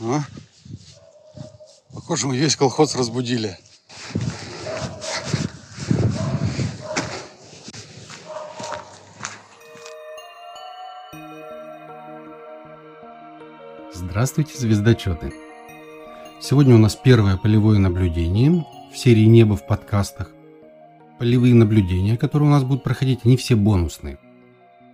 А? Похоже, мы весь колхоз разбудили. Здравствуйте, звездочеты! Сегодня у нас первое полевое наблюдение в серии «Небо в подкастах». Полевые наблюдения, которые у нас будут проходить, они все бонусные.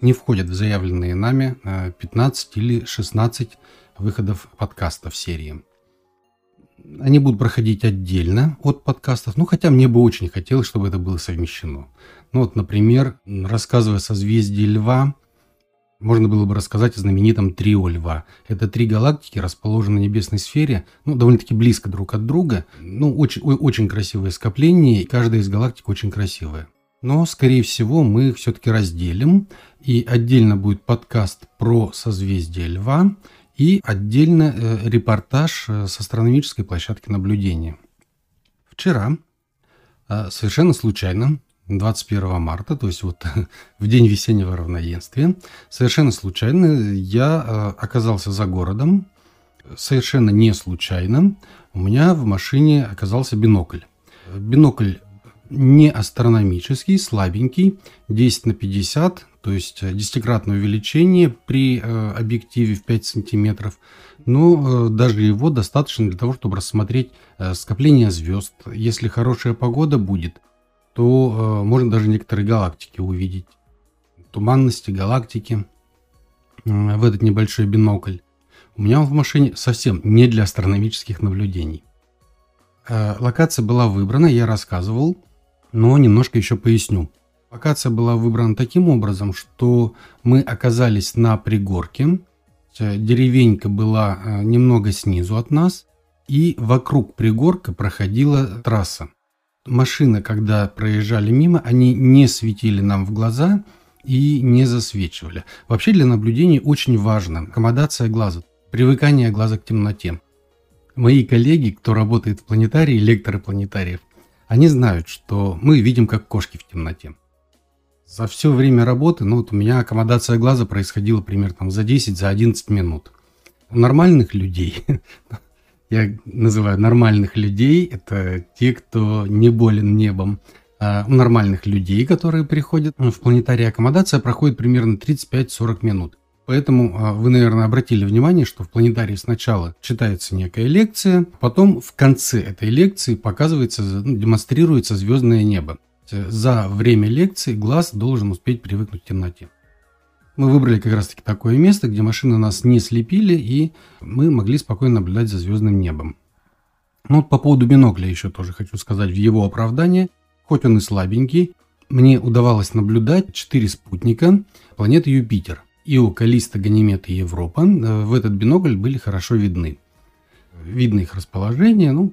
Не входят в заявленные нами 15 э, или 16 выходов подкаста в серии. Они будут проходить отдельно от подкастов, ну хотя мне бы очень хотелось, чтобы это было совмещено. Ну вот, например, рассказывая созвездие Льва, можно было бы рассказать о знаменитом трио Льва. Это три галактики, расположенные в небесной сфере, ну, довольно-таки близко друг от друга. Ну, очень, очень красивое скопление, и каждая из галактик очень красивая. Но, скорее всего, мы их все-таки разделим, и отдельно будет подкаст про созвездие Льва, и отдельно э, репортаж э, с астрономической площадки наблюдения. Вчера, э, совершенно случайно, 21 марта, то есть вот в день весеннего равноенствия, совершенно случайно я оказался за городом, совершенно не случайно у меня в машине оказался бинокль. Бинокль не астрономический, слабенький, 10 на 50, то есть десятикратное увеличение при э, объективе в 5 сантиметров. Но э, даже его достаточно для того, чтобы рассмотреть э, скопление звезд. Если хорошая погода будет, то можно даже некоторые галактики увидеть. Туманности, галактики в этот небольшой бинокль. У меня в машине совсем не для астрономических наблюдений. Локация была выбрана, я рассказывал но немножко еще поясню. Локация была выбрана таким образом, что мы оказались на пригорке, деревенька была э, немного снизу от нас, и вокруг пригорка проходила трасса. Машины, когда проезжали мимо, они не светили нам в глаза и не засвечивали. Вообще для наблюдений очень важно аккомодация глаза, привыкание глаза к темноте. Мои коллеги, кто работает в планетарии, лекторы планетариев, они знают, что мы видим как кошки в темноте. За все время работы, ну вот у меня аккомодация глаза происходила примерно за 10, за 11 минут. У нормальных людей, я называю нормальных людей, это те, кто не болен небом, а у нормальных людей, которые приходят в планетарий, аккомодация проходит примерно 35-40 минут. Поэтому а, вы, наверное, обратили внимание, что в планетарии сначала читается некая лекция, потом в конце этой лекции показывается, ну, демонстрируется звездное небо. За время лекции глаз должен успеть привыкнуть к темноте. Мы выбрали как раз-таки такое место, где машины нас не слепили, и мы могли спокойно наблюдать за звездным небом. Ну вот по поводу бинокля еще тоже хочу сказать в его оправдание. Хоть он и слабенький, мне удавалось наблюдать четыре спутника планеты Юпитер – Ио, Калиста, Ганимед и Европа э, в этот бинокль были хорошо видны. Видно их расположение, ну,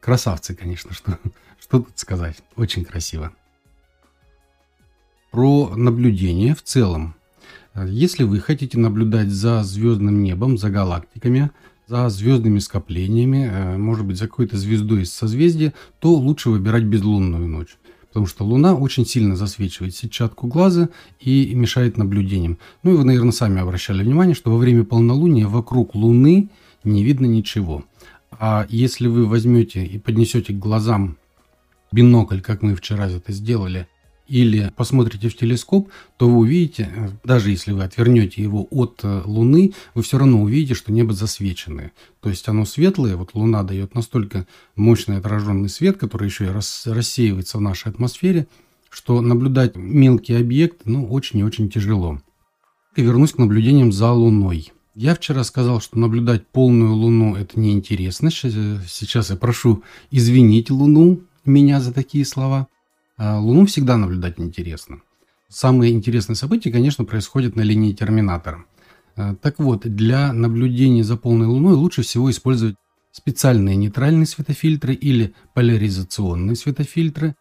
красавцы, конечно, что, что тут сказать. Очень красиво. Про наблюдение в целом. Если вы хотите наблюдать за звездным небом, за галактиками, за звездными скоплениями, э, может быть, за какой-то звездой из созвездия, то лучше выбирать безлунную ночь потому что Луна очень сильно засвечивает сетчатку глаза и мешает наблюдениям. Ну и вы, наверное, сами обращали внимание, что во время полнолуния вокруг Луны не видно ничего. А если вы возьмете и поднесете к глазам бинокль, как мы вчера это сделали, или посмотрите в телескоп, то вы увидите, э, даже если вы отвернете его от э, Луны, вы все равно увидите, что небо засвеченное. То есть оно светлое, вот Луна дает настолько мощный отраженный свет, который еще и рассеивается в нашей атмосфере, что наблюдать мелкий объект ну, очень и очень тяжело. И вернусь к наблюдениям за Луной. Я вчера сказал, что наблюдать полную Луну это неинтересно. Сейчас я прошу извинить Луну меня за такие слова. А Луну всегда наблюдать интересно. Самые интересные события, конечно, происходят на линии терминатора. А, так вот, для наблюдения за полной Луной лучше всего использовать специальные нейтральные светофильтры или поляризационные светофильтры.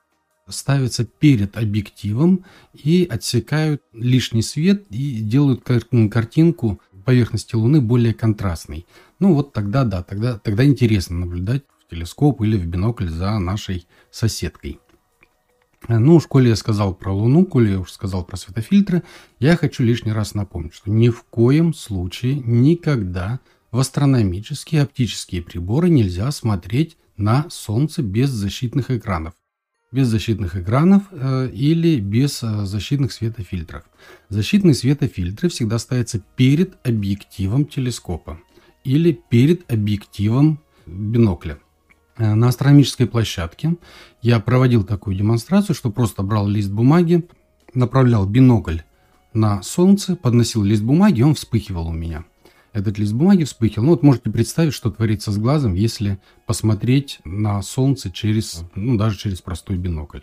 Ставятся перед объективом и отсекают лишний свет и делают картинку поверхности Луны более контрастной. Ну вот тогда да, тогда, тогда интересно наблюдать телескоп или в бинокль за нашей соседкой. Ну уж, коли я сказал про Луну, коли я уж сказал про светофильтры, я хочу лишний раз напомнить, что ни в коем случае никогда в астрономические оптические приборы нельзя смотреть на Солнце без защитных экранов. Без защитных экранов э, или без э, защитных светофильтров. Защитные светофильтры всегда ставятся перед объективом телескопа или перед объективом бинокля. Э, на астрономической площадке я проводил такую демонстрацию, что просто брал лист бумаги, направлял бинокль на солнце, подносил лист бумаги, и он вспыхивал у меня. Этот лист бумаги вспыхивал. Ну вот можете представить, что творится с глазом, если посмотреть на солнце через, ну даже через простой бинокль.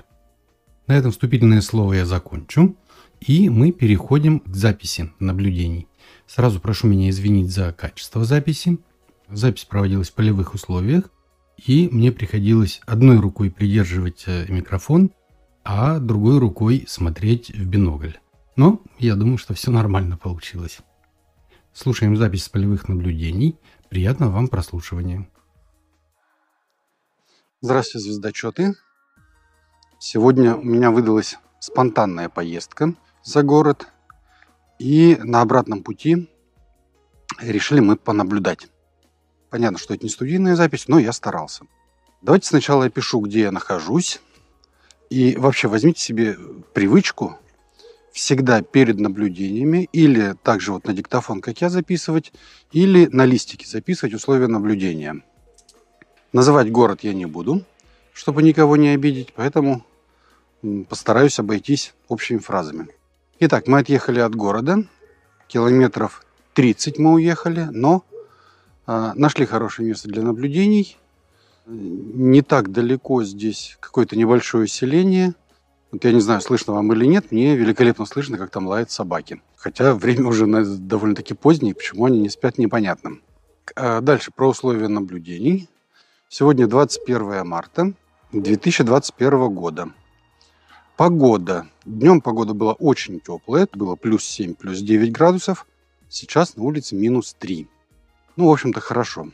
На этом вступительное слово я закончу. И мы переходим к записи наблюдений. Сразу прошу меня извинить за качество записи. Запись проводилась в полевых условиях, и мне приходилось одной рукой придерживать э, микрофон, а другой рукой смотреть в бинокль. Но я думаю, что все нормально получилось. Слушаем запись с полевых наблюдений. Приятного вам прослушивания. Здравствуйте, звездочеты. Сегодня у меня выдалась спонтанная поездка за город. И на обратном пути решили мы понаблюдать. Понятно, что это не студийная запись, но я старался. Давайте сначала я пишу, где я нахожусь. И вообще возьмите себе привычку всегда перед наблюдениями или также вот на диктофон, как я записывать, или на листике записывать условия наблюдения. Называть город я не буду, чтобы никого не обидеть, поэтому постараюсь обойтись общими фразами. Итак, мы отъехали от города, километров 30 мы уехали, но нашли хорошее место для наблюдений. Не так далеко здесь какое-то небольшое селение – вот я не знаю, слышно вам или нет, мне великолепно слышно, как там лают собаки. Хотя время уже довольно-таки позднее, почему они не спят, непонятно. А дальше про условия наблюдений. Сегодня 21 марта 2021 года. Погода. Днем погода была очень теплая, было плюс 7, плюс 9 градусов. Сейчас на улице минус 3. Ну, в общем-то, хорошо.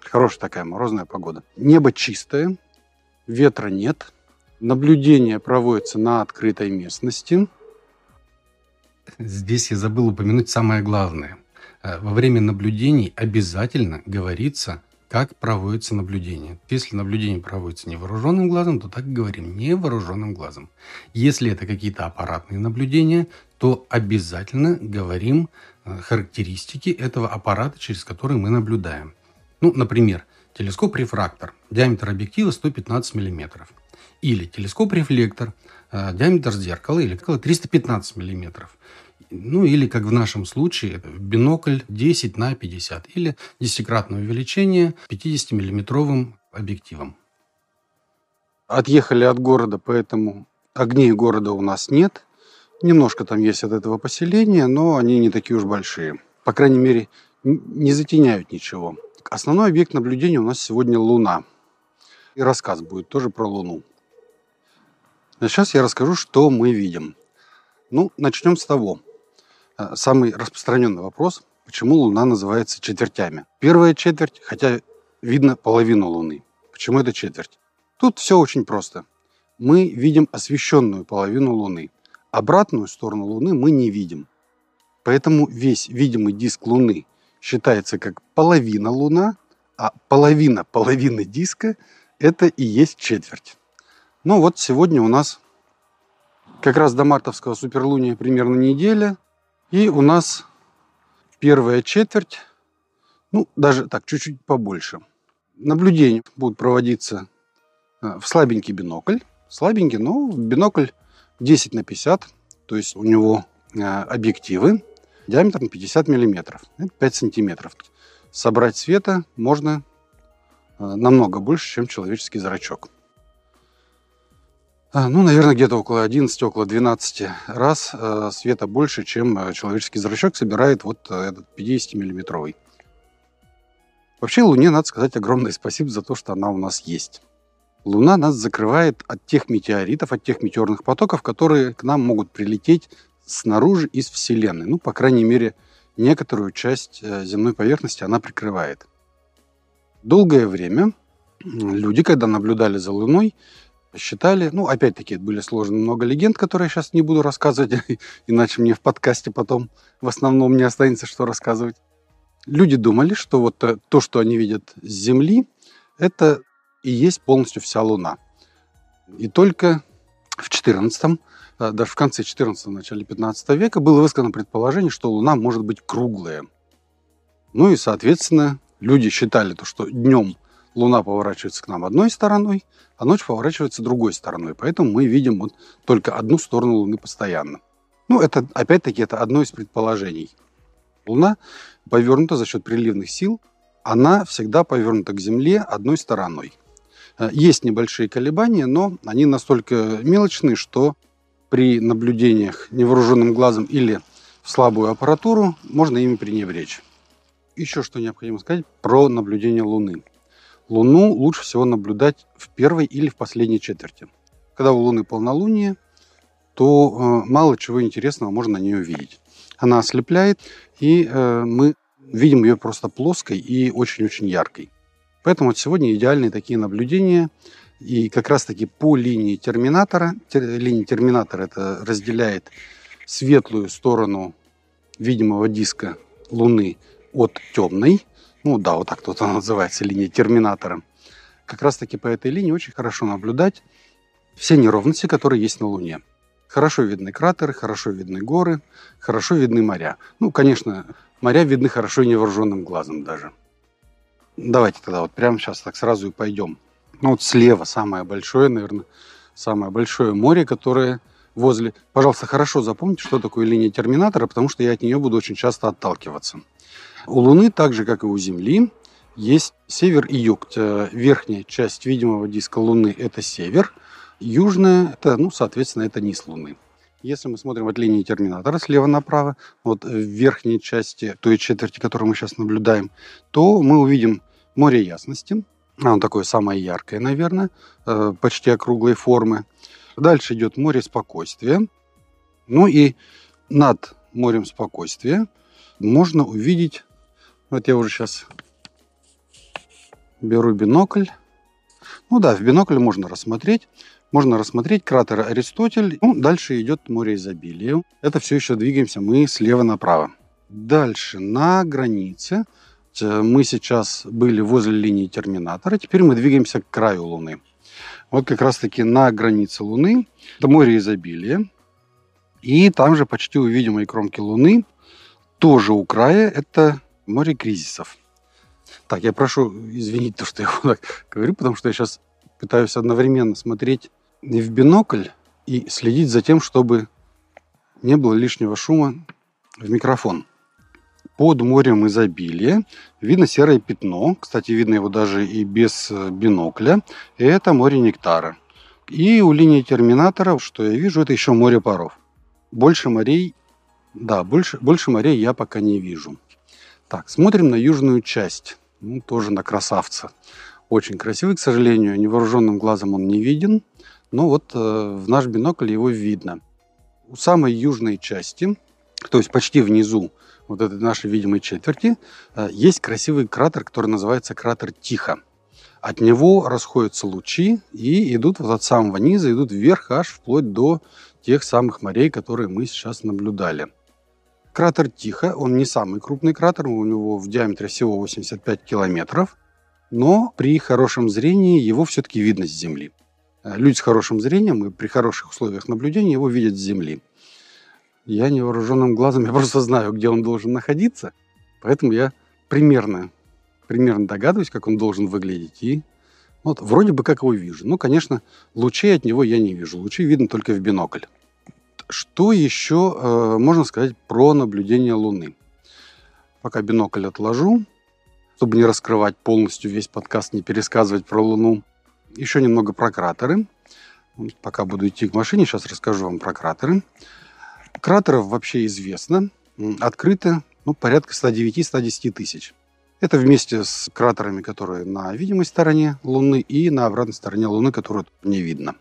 Хорошая такая морозная погода. Небо чистое, ветра нет, Наблюдение проводится на открытой местности. Здесь я забыл упомянуть самое главное. Э, во время наблюдений обязательно говорится, как проводится наблюдение. Если наблюдение проводится невооруженным глазом, то так и говорим, невооруженным глазом. Если это какие-то аппаратные наблюдения, то обязательно говорим характеристики этого аппарата, через который мы наблюдаем. Ну, например, телескоп-рефрактор, диаметр объектива 115 мм или телескоп-рефлектор, э, диаметр зеркала или 315 мм. Ну или, как в нашем случае, бинокль 10 на 50 или десятикратное увеличение 50-миллиметровым объективом. Отъехали от города, поэтому огней города у нас нет. Немножко там есть от этого поселения, но они не такие уж большие. По крайней мере, не затеняют ничего. Основной объект наблюдения у нас сегодня Луна. И рассказ будет тоже про Луну. А сейчас я расскажу, что мы видим. Ну, начнем с того. Э, самый распространенный вопрос, почему Луна называется четвертями. Первая четверть, хотя видно половину Луны. Почему это четверть? Тут все очень просто. Мы видим освещенную половину Луны. Обратную сторону Луны мы не видим. Поэтому весь видимый диск Луны считается как половина Луна, а половина половины диска – это и есть четверть. Ну вот сегодня у нас как раз до мартовского суперлуния примерно неделя. И у нас первая четверть, ну даже так, чуть-чуть побольше. Наблюдения будут проводиться э, в слабенький бинокль. Слабенький, но бинокль 10 на 50. То есть у него э, объективы диаметром 50 миллиметров. Это 5 сантиметров. Собрать света можно э, намного больше, чем человеческий зрачок. А, ну, наверное, где-то около 11, около 12 раз э, света больше, чем человеческий зрачок собирает вот этот 50-миллиметровый. Вообще Луне надо сказать огромное спасибо за то, что она у нас есть. Луна нас закрывает от тех метеоритов, от тех метеорных потоков, которые к нам могут прилететь снаружи из Вселенной. Ну, по крайней мере, некоторую часть земной поверхности она прикрывает. Долгое время люди, когда наблюдали за Луной, посчитали. Ну, опять-таки, были сложны много легенд, которые я сейчас не буду рассказывать, иначе мне в подкасте потом в основном не останется что рассказывать. люди думали, что вот э, то, что они видят с Земли, это и есть полностью вся Луна. И только в 14 э, даже в конце 14 начале 15 века было высказано предположение, что Луна может быть круглая. Ну и, соответственно, люди считали то, что днем Луна поворачивается к нам одной стороной, а ночь поворачивается другой стороной. Поэтому мы видим вот только одну сторону Луны постоянно. Ну, это, опять-таки, это одно из предположений. Луна повернута за счет приливных сил, она всегда повернута к Земле одной стороной. Э, есть небольшие колебания, но они настолько мелочны, что при наблюдениях невооруженным глазом или в слабую аппаратуру можно ими пренебречь. Еще что необходимо сказать про наблюдение Луны. Луну лучше всего наблюдать в первой или в последней четверти. Когда у Луны полнолуние, то э, мало чего интересного можно на нее увидеть. Она ослепляет, и э, мы видим ее просто плоской и очень-очень яркой. Поэтому вот сегодня идеальные такие наблюдения. И как раз-таки по линии терминатора, тер, линия терминатора это разделяет светлую сторону видимого диска Луны от темной. Ну да, вот так тут она называется, линия терминатора. Как раз-таки по этой линии очень хорошо наблюдать все неровности, которые есть на Луне. Хорошо видны кратеры, хорошо видны горы, хорошо видны моря. Ну, конечно, моря видны хорошо и невооруженным глазом даже. Давайте тогда вот прямо сейчас так сразу и пойдем. Ну вот слева самое большое, наверное, самое большое море, которое возле... Пожалуйста, хорошо запомните, что такое линия терминатора, потому что я от нее буду очень часто отталкиваться. У Луны, так же как и у Земли, есть север и юг. Верхняя часть видимого диска Луны – это север, южная – это, ну, соответственно, это низ Луны. Если мы смотрим от линии терминатора слева направо, вот в верхней части той четверти, которую мы сейчас наблюдаем, то мы увидим море ясности. Оно такое самое яркое, наверное, э, почти округлой формы. Дальше идет море спокойствия. Ну и над морем спокойствия можно увидеть, вот я уже сейчас беру бинокль. Ну да, в бинокль можно рассмотреть можно рассмотреть кратер Аристотель. Ну, дальше идет море изобилия. Это все еще двигаемся мы слева направо. Дальше на границе мы сейчас были возле линии терминатора, теперь мы двигаемся к краю Луны. Вот как раз таки на границе Луны это море изобилия. И там же почти у видимой кромки Луны, тоже у края, это море кризисов. Так, я прошу извинить то, что я так говорю, потому что я сейчас пытаюсь одновременно смотреть и в бинокль и следить за тем, чтобы не было лишнего шума в микрофон. Под морем изобилия видно серое пятно. Кстати, видно его даже и без э, бинокля. И это море нектара. И у линии терминатора, что я вижу, это еще море паров. Больше морей, да, больше, больше морей я пока не вижу. Так, смотрим на южную часть. Ну, тоже на красавца. Очень красивый, к сожалению, невооруженным глазом он не виден. Ну вот э, в наш бинокль его видно. У самой южной части, то есть почти внизу вот этой нашей видимой четверти, э, есть красивый кратер, который называется кратер Тихо. От него расходятся лучи и идут вот от самого низа, идут вверх аж вплоть до тех самых морей, которые мы сейчас наблюдали. Кратер Тихо, он не самый крупный кратер, у него в диаметре всего 85 километров, но при хорошем зрении его все-таки видно с Земли. Э, люди с хорошим зрением и при хороших условиях наблюдения его видят с земли. Я невооруженным глазом, я просто знаю, где он должен находиться, поэтому я примерно, примерно догадываюсь, как он должен выглядеть, и вот вроде бы как его вижу. Ну, конечно, лучей от него я не вижу, лучи видно только в бинокль. Что еще э, можно сказать про наблюдение Луны? Пока бинокль отложу, чтобы не раскрывать полностью весь подкаст, не пересказывать про Луну. Еще немного про кратеры. Пока буду идти к машине, сейчас расскажу вам про кратеры. Кратеров вообще известно. Открыто ну, порядка 109-110 тысяч. Это вместе с кратерами, которые на видимой стороне Луны и на обратной стороне Луны, которую не видно.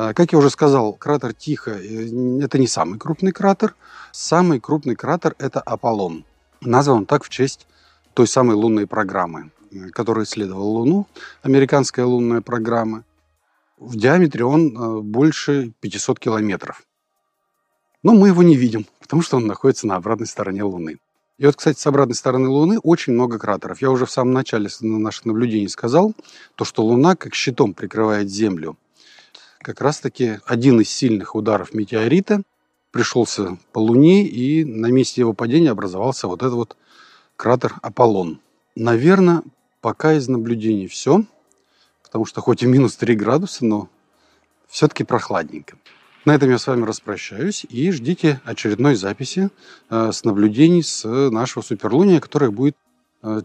А, как я уже сказал, кратер Тихо э, – это не самый крупный кратер. Самый крупный кратер – это Аполлон. Назван так в честь той самой лунной программы который исследовал Луну, американская лунная программа. В диаметре он э, больше 500 километров. Но мы его не видим, потому что он находится на обратной стороне Луны. И вот, кстати, с обратной стороны Луны очень много кратеров. Я уже в самом начале наших наблюдений сказал, то, что Луна как щитом прикрывает Землю. Как раз-таки один из сильных ударов метеорита пришелся по Луне, и на месте его падения образовался вот этот вот кратер Аполлон. Наверное, пока из наблюдений все, потому что хоть и минус 3 градуса, но все-таки прохладненько. На этом я с вами распрощаюсь и ждите очередной записи э, с наблюдений с нашего суперлуния, которая будет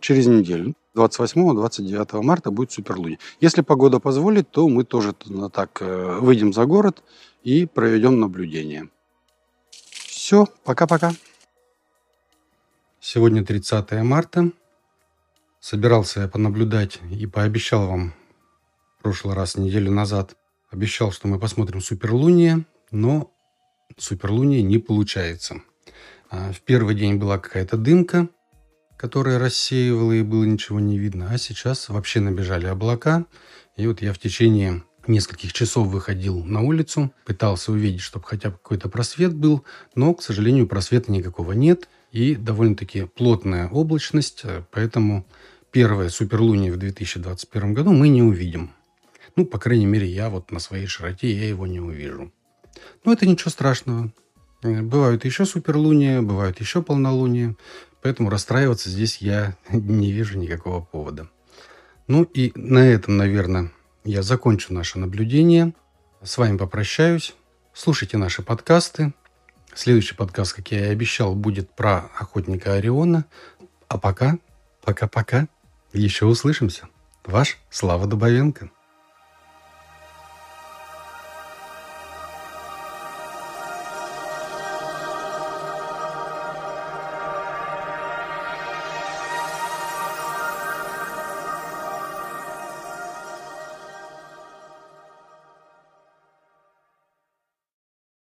через неделю. 28-29 марта будет суперлуния. Если погода позволит, то мы тоже так э, выйдем за город и проведем наблюдение. Все, пока-пока. Сегодня 30 марта. Собирался я понаблюдать и пообещал вам в прошлый раз, неделю назад, обещал, что мы посмотрим суперлуние, но суперлуние не получается. А, в первый день была какая-то дымка, которая рассеивала и было ничего не видно, а сейчас вообще набежали облака. И вот я в течение нескольких часов выходил на улицу, пытался увидеть, чтобы хотя бы какой-то просвет был, но, к сожалению, просвета никакого нет и довольно-таки плотная облачность, поэтому первое суперлуние в 2021 году мы не увидим. Ну, по крайней мере, я вот на своей широте я его не увижу. Но это ничего страшного. Бывают еще суперлуния, бывают еще полнолуния, поэтому расстраиваться здесь я не вижу никакого повода. Ну и на этом, наверное, я закончу наше наблюдение. С вами попрощаюсь. Слушайте наши подкасты. Следующий подкаст, как я и обещал, будет про охотника Ориона. А пока, пока-пока. Еще услышимся. Ваш Слава Дубовенко.